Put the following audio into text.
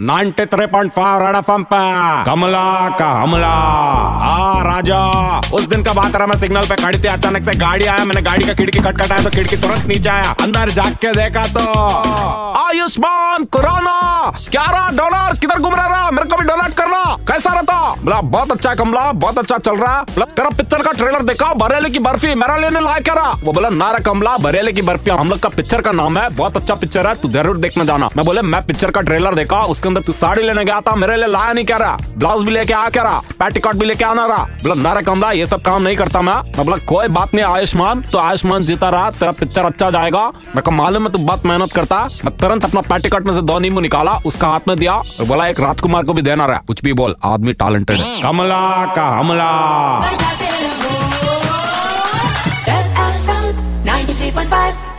93.5 red FM पे। कमला का हमला। आ, राजा, उस दिन का बात रहा, मैं सिग्नल पे खड़ी थी, अचानक से गाड़ी आया, मैंने गाड़ी का खिड़की खटखटाया तो खिड़की तुरंत नीचे आया, अंदर जाग के देखा तो। आयुष्मान कोरोना ग्यारह डॉलर किधर बोला, बहुत अच्छा कमला, बहुत अच्छा चल रहा है। तेरा पिक्चर का ट्रेलर देखा, बरेली की बर्फ़ी, मेरा लेने लायक है वो बोला नारा कमला, बरेली की बर्फ़ी, हम लोग का पिक्चर का नाम है, बहुत अच्छा पिक्चर है, तू ज़रूर देखने जाना। मैं बोले, मैं पिक्चर का ट्रेलर देखा, उसके अंदर तू साड़ी लेने गया था, मेरे लिए लाया नहीं कह रहा ब्लाउज भी लेके आ कह रहा पैटिकॉट भी लेके आना रहा बोला नारा कमला, ये सब काम नहीं करता मैं। मैं बोला, कोई बात नहीं, आयुष्मान तो आयुष्मान जीता रहा, तेरा पिक्चर अच्छा जाएगा। मेरे मालूम है तू बहुत मेहनत करता मैं तुरंत अपना पैटिकॉट में से दो नींबू निकाला, उसका हाथ में दिया, और बोला, एक राजकुमार को भी देना रहा। कुछ भी बोल, आदमी टैलेंटेड है कमला का हमला बजाते रहो Red 93.5